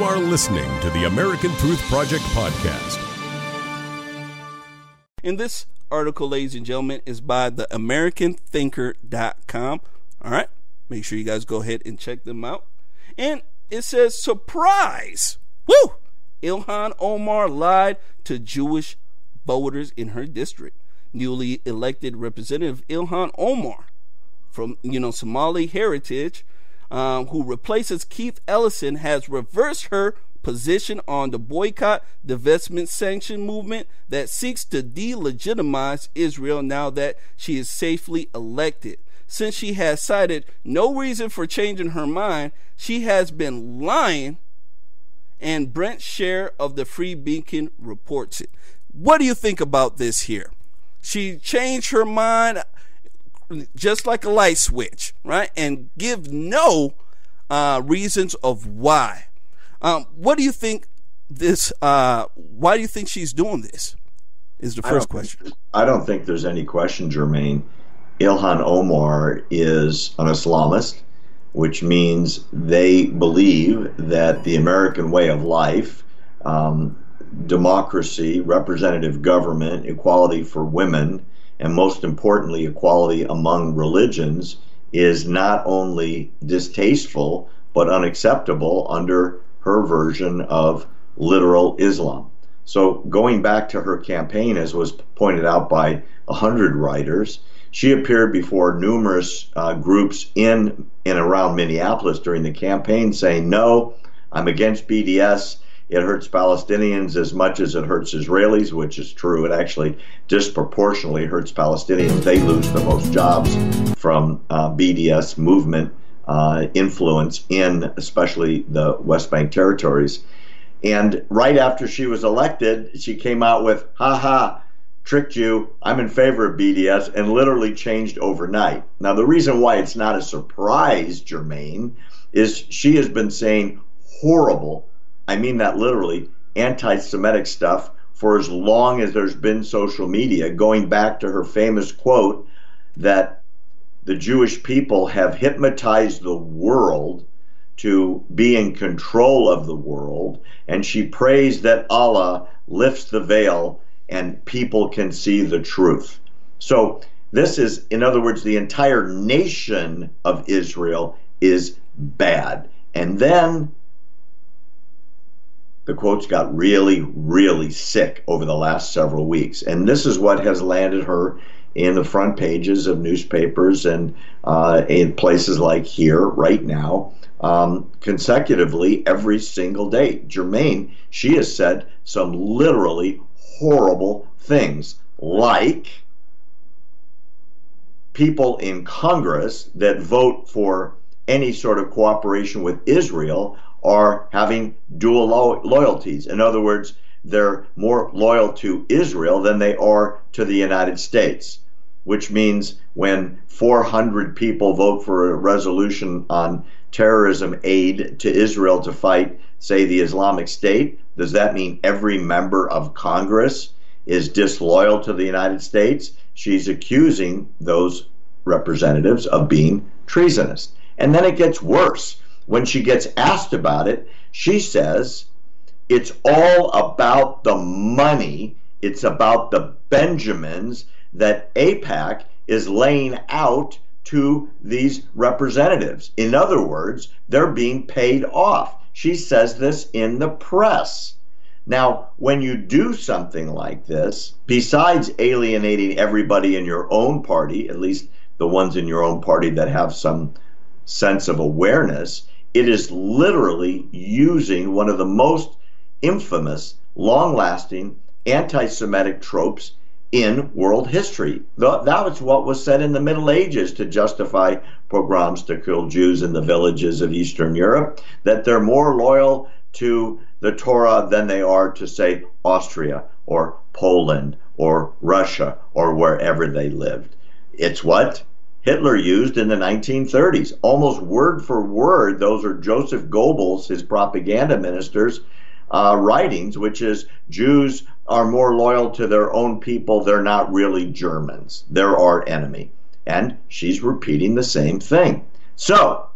You are listening to the American Truth Project podcast. And this article, ladies and gentlemen, is by the AmericanThinker.com. All right. Make sure you guys go ahead and check them out. And it says, surprise! Woo! Ilhan Omar lied to Jewish voters in her district. Newly elected Representative Ilhan Omar from, you know, Somali heritage, um, who replaces Keith Ellison, has reversed her position on the boycott, divestment, sanction movement that seeks to delegitimize Israel now that she is safely elected. Since she has cited no reason for changing her mind, she has been lying, and Brent Scher of the Free Beacon reports it. What do you think about this here? She changed her mind just like a light switch, right? And give no uh, reasons of why. Um, what do you think this? Uh, why do you think she's doing this? Is the first question. Think, I don't think there's any question, Jermaine. Ilhan Omar is an Islamist, which means they believe that the American way of life, um, democracy, representative government, equality for women, and most importantly, equality among religions is not only distasteful but unacceptable under her version of literal Islam. So, going back to her campaign, as was pointed out by a hundred writers, she appeared before numerous uh, groups in and around Minneapolis during the campaign saying, No, I'm against BDS. It hurts Palestinians as much as it hurts Israelis, which is true. It actually disproportionately hurts Palestinians. They lose the most jobs from uh, BDS movement uh, influence in especially the West Bank territories. And right after she was elected, she came out with, ha ha, tricked you, I'm in favor of BDS, and literally changed overnight. Now, the reason why it's not a surprise, Jermaine, is she has been saying horrible, I mean that literally, anti Semitic stuff for as long as there's been social media, going back to her famous quote that the Jewish people have hypnotized the world to be in control of the world. And she prays that Allah lifts the veil and people can see the truth. So, this is, in other words, the entire nation of Israel is bad. And then the quotes got really, really sick over the last several weeks. And this is what has landed her in the front pages of newspapers and uh, in places like here right now um, consecutively every single day. Jermaine, she has said some literally horrible things like people in Congress that vote for any sort of cooperation with Israel are having dual lo- loyalties. In other words, they're more loyal to Israel than they are to the United States, which means when 400 people vote for a resolution on terrorism aid to Israel to fight, say, the Islamic State, does that mean every member of Congress is disloyal to the United States? She's accusing those representatives of being treasonous. And then it gets worse. When she gets asked about it, she says, it's all about the money. It's about the Benjamins that AIPAC is laying out to these representatives. In other words, they're being paid off. She says this in the press. Now, when you do something like this, besides alienating everybody in your own party, at least the ones in your own party that have some sense of awareness, it is literally using one of the most infamous, long lasting anti Semitic tropes in world history. That was what was said in the Middle Ages to justify pogroms to kill Jews in the villages of Eastern Europe, that they're more loyal to the Torah than they are to, say, Austria or Poland or Russia or wherever they lived. It's what Hitler used in the 1930s. Almost word for word, those are Joseph Goebbels, his propaganda ministers, uh, writings, which is Jews are more loyal to their own people. They're not really Germans. They're our enemy. And she's repeating the same thing. So,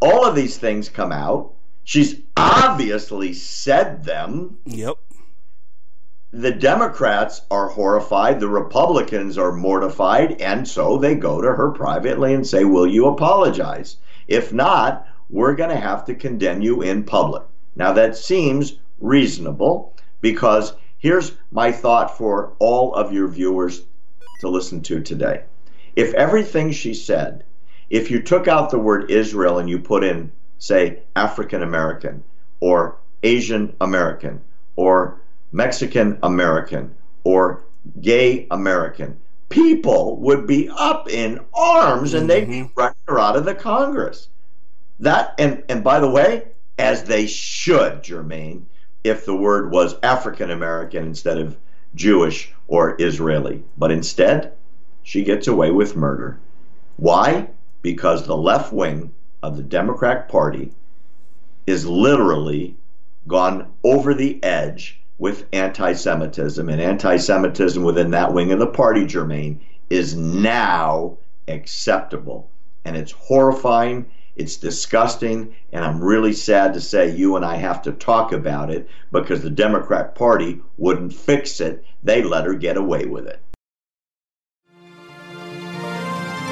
all of these things come out. She's obviously said them. Yep. The Democrats are horrified, the Republicans are mortified, and so they go to her privately and say, Will you apologize? If not, we're going to have to condemn you in public. Now, that seems reasonable because here's my thought for all of your viewers to listen to today. If everything she said, if you took out the word Israel and you put in, say, African American or Asian American or Mexican American or gay American, people would be up in arms and they'd be mm-hmm. running her out of the Congress. That and and by the way, as they should, Jermaine, if the word was African American instead of Jewish or Israeli. But instead, she gets away with murder. Why? Because the left wing of the Democratic Party is literally gone over the edge with anti Semitism, and anti Semitism within that wing of the party, Jermaine, is now acceptable. And it's horrifying it's disgusting, and I'm really sad to say you and I have to talk about it because the Democrat Party wouldn't fix it. They let her get away with it.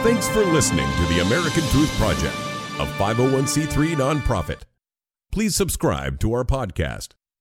Thanks for listening to the American Truth Project, a 501c3 nonprofit. Please subscribe to our podcast